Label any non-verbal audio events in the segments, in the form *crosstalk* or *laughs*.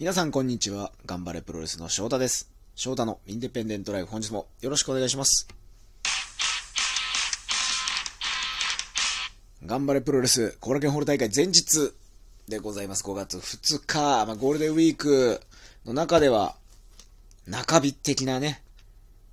皆さんこんにちは。頑張れプロレスの翔太です。翔太のインデペンデントライフ本日もよろしくお願いします。頑張れプロレス後楽園ホール大会前日でございます。5月2日、まあ、ゴールデンウィークの中では中日的なね、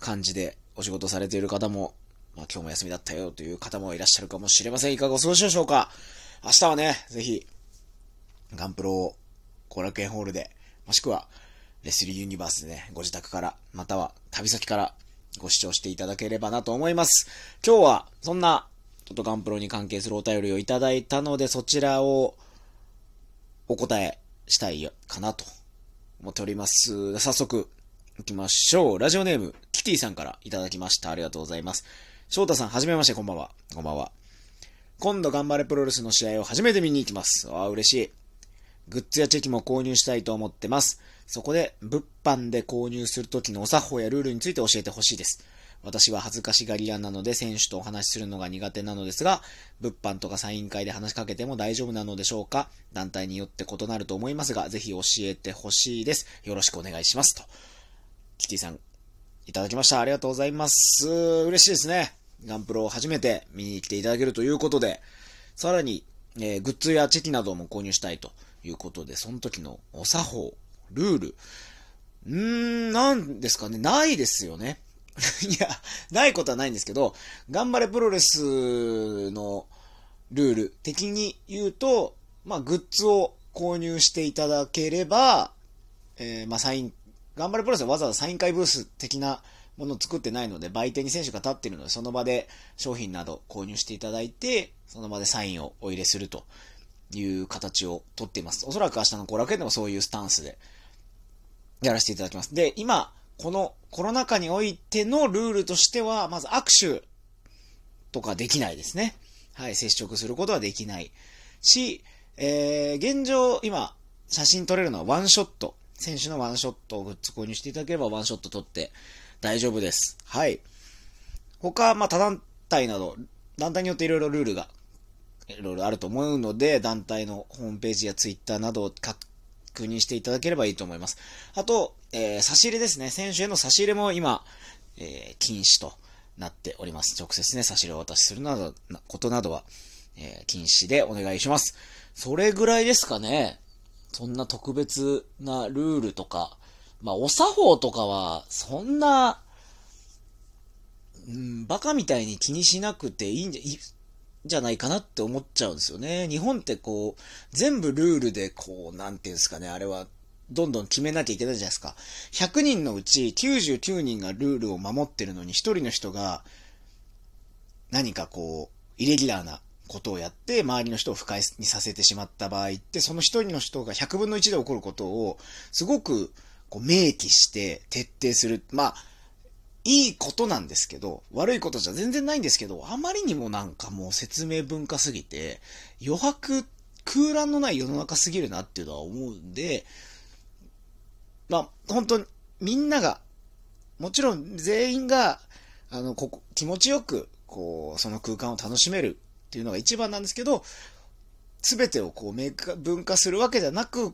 感じでお仕事されている方も、まあ、今日も休みだったよという方もいらっしゃるかもしれません。いかがお過ごしでしょうか明日はね、ぜひ、ガンプロを後楽園ホールで、もしくは、レスリーユニバースでね、ご自宅から、または旅先からご視聴していただければなと思います。今日は、そんな、ちょっとガンプロに関係するお便りをいただいたので、そちらをお答えしたいかなと思っております。早速、行きましょう。ラジオネーム、キティさんからいただきました。ありがとうございます。翔太さん、はじめまして、こんばんは。こんばんは。今度頑張れプロレスの試合を初めて見に行きます。ああ、嬉しい。グッズやチェキも購入したいと思ってます。そこで、物販で購入するときのお作法やルールについて教えてほしいです。私は恥ずかしがり屋なので選手とお話しするのが苦手なのですが、物販とかサイン会で話しかけても大丈夫なのでしょうか？団体によって異なると思いますが、ぜひ教えてほしいです。よろしくお願いします。と。キティさん、いただきました。ありがとうございます。嬉しいですね。ガンプロを初めて見に来ていただけるということで、さらに、えーグッズやチェキなども購入したいということで、その時のお作法、ルール、うーん、なんですかね、ないですよね。*laughs* いや、ないことはないんですけど、頑張れプロレスのルール的に言うと、まあ、グッズを購入していただければ、えーまあ、サイン、頑張れプロレスはわざわざサイン会ブース的なものを作ってないので、売店に選手が立っているので、その場で商品など購入していただいて、その場でサインをお入れすると。いう形をとっています。おそらく明日の後楽園でもそういうスタンスでやらせていただきます。で、今、このコロナ禍においてのルールとしては、まず握手とかできないですね。はい、接触することはできない。し、えー、現状、今、写真撮れるのはワンショット。選手のワンショットをグッズ購入していただければワンショット撮って大丈夫です。はい。他、まあ、他団体など、団体によっていろいろルールが、いろいろあると思うので、団体のホームページやツイッターなどを確認していただければいいと思います。あと、えー差し入れですね。選手への差し入れも今、えー禁止となっております。直接ね、差し入れをお渡しするなど、なことなどは、えー禁止でお願いします。それぐらいですかね。そんな特別なルールとか、まあ、お作法とかは、そんな、うん、バカみたいに気にしなくていいんじゃ、いじゃないかなって思っちゃうんですよね。日本ってこう、全部ルールでこう、なんていうんですかね、あれは、どんどん決めなきゃいけないじゃないですか。100人のうち99人がルールを守ってるのに、1人の人が、何かこう、イレギュラーなことをやって、周りの人を不快にさせてしまった場合って、その一人の人が100分の1で起こることを、すごく、こう、明記して徹底する。まあ、いいことなんですけど、悪いことじゃ全然ないんですけど、あまりにもなんかもう説明文化すぎて、余白、空欄のない世の中すぎるなっていうのは思うんで、まあ、本当に、みんなが、もちろん全員が、あの、ここ、気持ちよく、こう、その空間を楽しめるっていうのが一番なんですけど、すべてをこう、明確分化するわけじゃなく、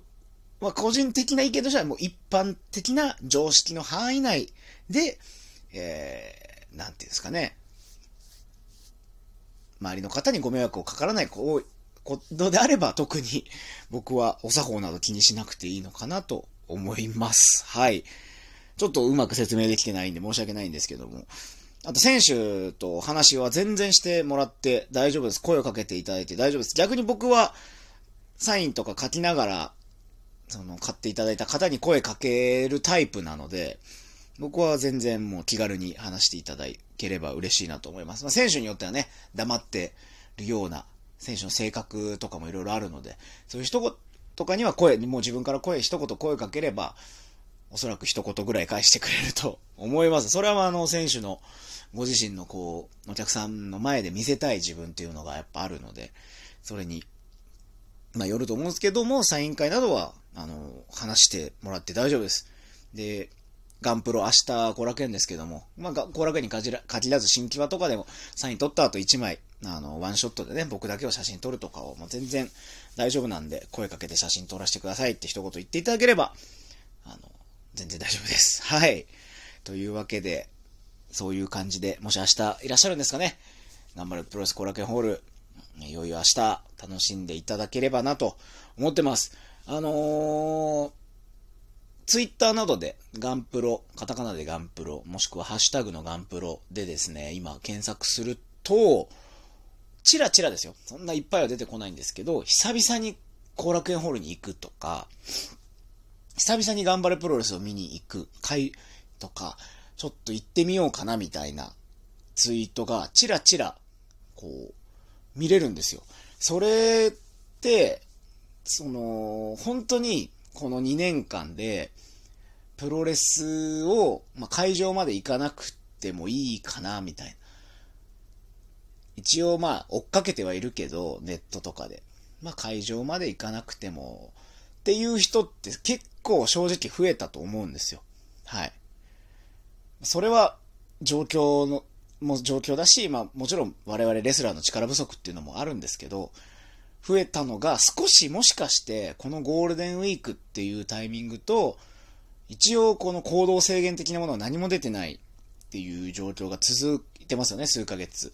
まあ、個人的な意見としてはもう一般的な常識の範囲内で、えー、なんていうんですかね、周りの方にご迷惑をかからないことであれば特に *laughs* 僕はお作法など気にしなくていいのかなと思います。はい。ちょっとうまく説明できてないんで申し訳ないんですけども。あと選手と話は全然してもらって大丈夫です。声をかけていただいて大丈夫です。逆に僕はサインとか書きながら、その買っていただいた方に声かけるタイプなので、僕は全然もう気軽に話していただければ嬉しいなと思います。まあ、選手によってはね、黙ってるような選手の性格とかもいろいろあるので、そういう人とかには声、もう自分から声、一言声かければ、おそらく一言ぐらい返してくれると思います。それはあの選手のご自身のこう、お客さんの前で見せたい自分っていうのがやっぱあるので、それに、まあよると思うんですけども、サイン会などは、あの、話してもらって大丈夫です。で、ガンプロ明日後楽園ですけども、まあ、後楽園に限ら限らず新木場とかでもサイン取った後1枚あの、ワンショットでね、僕だけを写真撮るとかをもう全然大丈夫なんで、声かけて写真撮らせてくださいって一言言っていただければ、あの、全然大丈夫です。*laughs* はい。というわけで、そういう感じで、もし明日いらっしゃるんですかね。頑張るプロレス後楽園ホール、いよいよ明日楽しんでいただければなと思ってます。あのー、ツイッターなどでガンプロ、カタカナでガンプロ、もしくはハッシュタグのガンプロでですね、今検索すると、チラチラですよ。そんないっぱいは出てこないんですけど、久々に後楽園ホールに行くとか、久々に頑張れプロレスを見に行く会とか、ちょっと行ってみようかなみたいなツイートがチラチラ、こう、見れるんですよ。それって、その、本当にこの2年間で、プロレスを、まあ、会場まで行かなくてもいいかな、みたいな。一応まあ、追っかけてはいるけど、ネットとかで。まあ、会場まで行かなくても、っていう人って結構正直増えたと思うんですよ。はい。それは、状況の、も状況だし、まあ、もちろん我々レスラーの力不足っていうのもあるんですけど、増えたのが少しもしかしてこのゴールデンウィークっていうタイミングと一応この行動制限的なものは何も出てないっていう状況が続いてますよね、数ヶ月。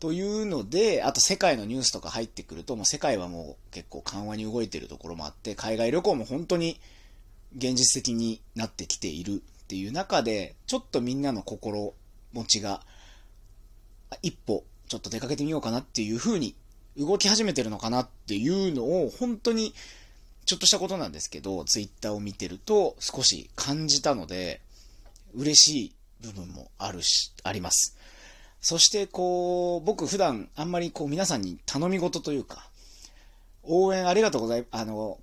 というので、あと世界のニュースとか入ってくると、もう世界はもう結構緩和に動いてるところもあって、海外旅行も本当に現実的になってきているっていう中で、ちょっとみんなの心持ちが、一歩、ちょっと出かけてみようかなっていう風に動き始めてるのかなっていうのを、本当に、ちょっとしたことなんですけど、ツイッターを見てると少し感じたので、嬉しい部分もあるし、あります。そして、こう、僕普段あんまりこう皆さんに頼み事というか、応援ありがとうござい、あの、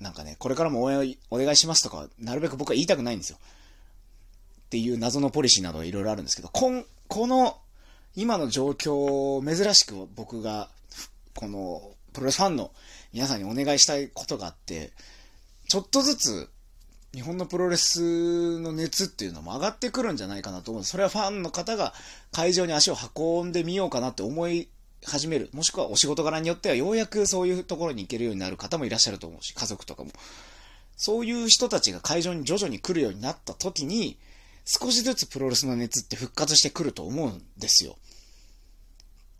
なんかね、これからも応援お願いしますとか、なるべく僕は言いたくないんですよ。っていう謎のポリシーなどいろいろあるんですけど、こん、この、今の状況珍しく僕がこの、プロレスファンの皆さんにお願いしたいことがあって、ちょっとずつ、日本のプロレスの熱っていうのも上がってくるんじゃないかなと思う。それはファンの方が会場に足を運んでみようかなって思い始める。もしくはお仕事柄によってはようやくそういうところに行けるようになる方もいらっしゃると思うし、家族とかも。そういう人たちが会場に徐々に来るようになった時に、少しずつプロレスの熱って復活してくると思うんですよ。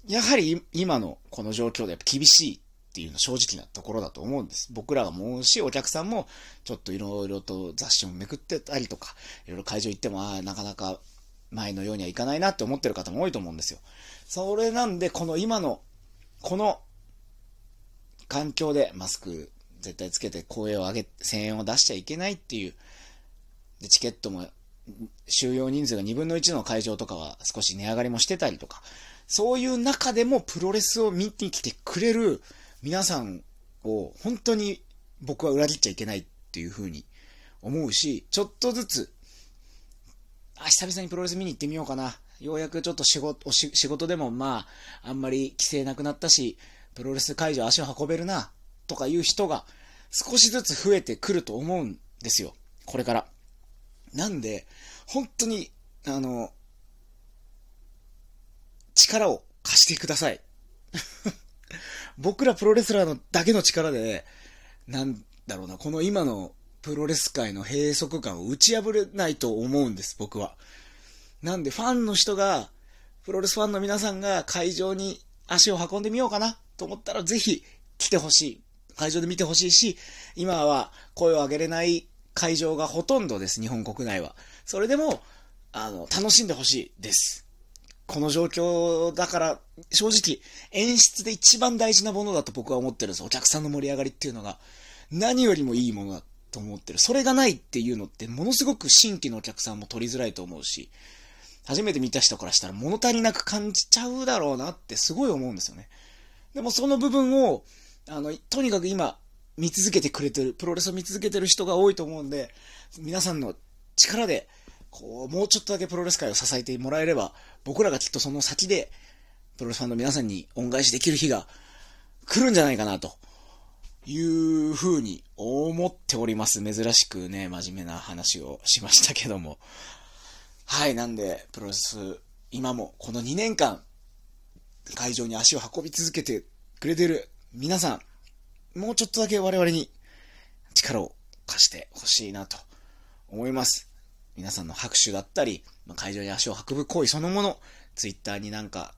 やはり今のこの状況でやっぱ厳しいっていうのは正直なところだと思うんです。僕らが思うし、お客さんもちょっといろいろと雑誌もめくってたりとか、いろいろ会場行っても、ああ、なかなか前のようにはいかないなって思ってる方も多いと思うんですよ。それなんで、この今の、この環境でマスク絶対つけて声を上げ、声援を出しちゃいけないっていう、で、チケットも収容人数が2分の1の会場とかは少し値上がりもしてたりとか、そういう中でもプロレスを見に来てくれる皆さんを本当に僕は裏切っちゃいけないっていう風に思うし、ちょっとずつ、あ、久々にプロレス見に行ってみようかな。ようやくちょっと仕事、仕事でもまあ、あんまり規制なくなったし、プロレス会場足を運べるな、とかいう人が少しずつ増えてくると思うんですよ。これから。なんで、本当に、あの、力を貸してください。*laughs* 僕らプロレスラーのだけの力で、なんだろうな、この今のプロレス界の閉塞感を打ち破れないと思うんです、僕は。なんで、ファンの人が、プロレスファンの皆さんが会場に足を運んでみようかなと思ったら、ぜひ来てほしい。会場で見てほしいし、今は声を上げれない会場がほとんどです、日本国内は。それでも、あの、楽しんでほしいです。この状況だから、正直、演出で一番大事なものだと僕は思ってるんです。お客さんの盛り上がりっていうのが、何よりもいいものだと思ってる。それがないっていうのって、ものすごく新規のお客さんも取りづらいと思うし、初めて見た人からしたら物足りなく感じちゃうだろうなってすごい思うんですよね。でもその部分を、あの、とにかく今、見続けてくれてる、プロレスを見続けてる人が多いと思うんで、皆さんの力で、こう、もうちょっとだけプロレス界を支えてもらえれば、僕らがきっとその先で、プロレスファンの皆さんに恩返しできる日が来るんじゃないかな、という風に思っております。珍しくね、真面目な話をしましたけども。はい、なんで、プロレス、今もこの2年間、会場に足を運び続けてくれてる皆さん、もうちょっとだけ我々に力を貸してほしいなと思います。皆さんの拍手だったり、ま会場に足を運ぶ行為そのもの、ツイッターになんか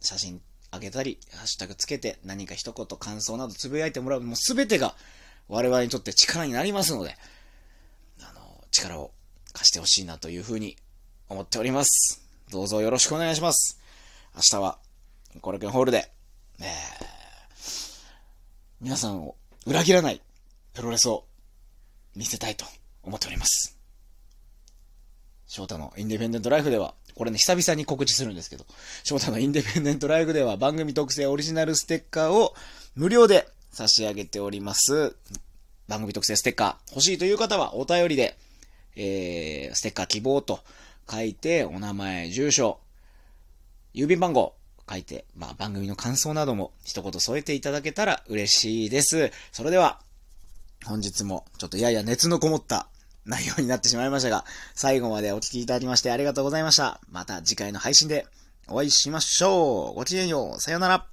写真あげたり、ハッシュタグつけて何か一言感想などつぶやいてもらう、もうすべてが我々にとって力になりますので、あの、力を貸してほしいなというふうに思っております。どうぞよろしくお願いします。明日は、コラケンホールで、えー、皆さんを裏切らないプロレスを見せたいと思っております。翔太のインディペンデントライフでは、これね、久々に告知するんですけど、翔太のインディペンデントライフでは番組特製オリジナルステッカーを無料で差し上げております。番組特製ステッカー欲しいという方はお便りで、えー、ステッカー希望と書いて、お名前、住所、郵便番号書いて、まあ番組の感想なども一言添えていただけたら嬉しいです。それでは、本日もちょっとやや熱のこもった内容になってしまいましたが、最後までお聴きいただきましてありがとうございました。また次回の配信でお会いしましょう。ごきげんよう。さよなら。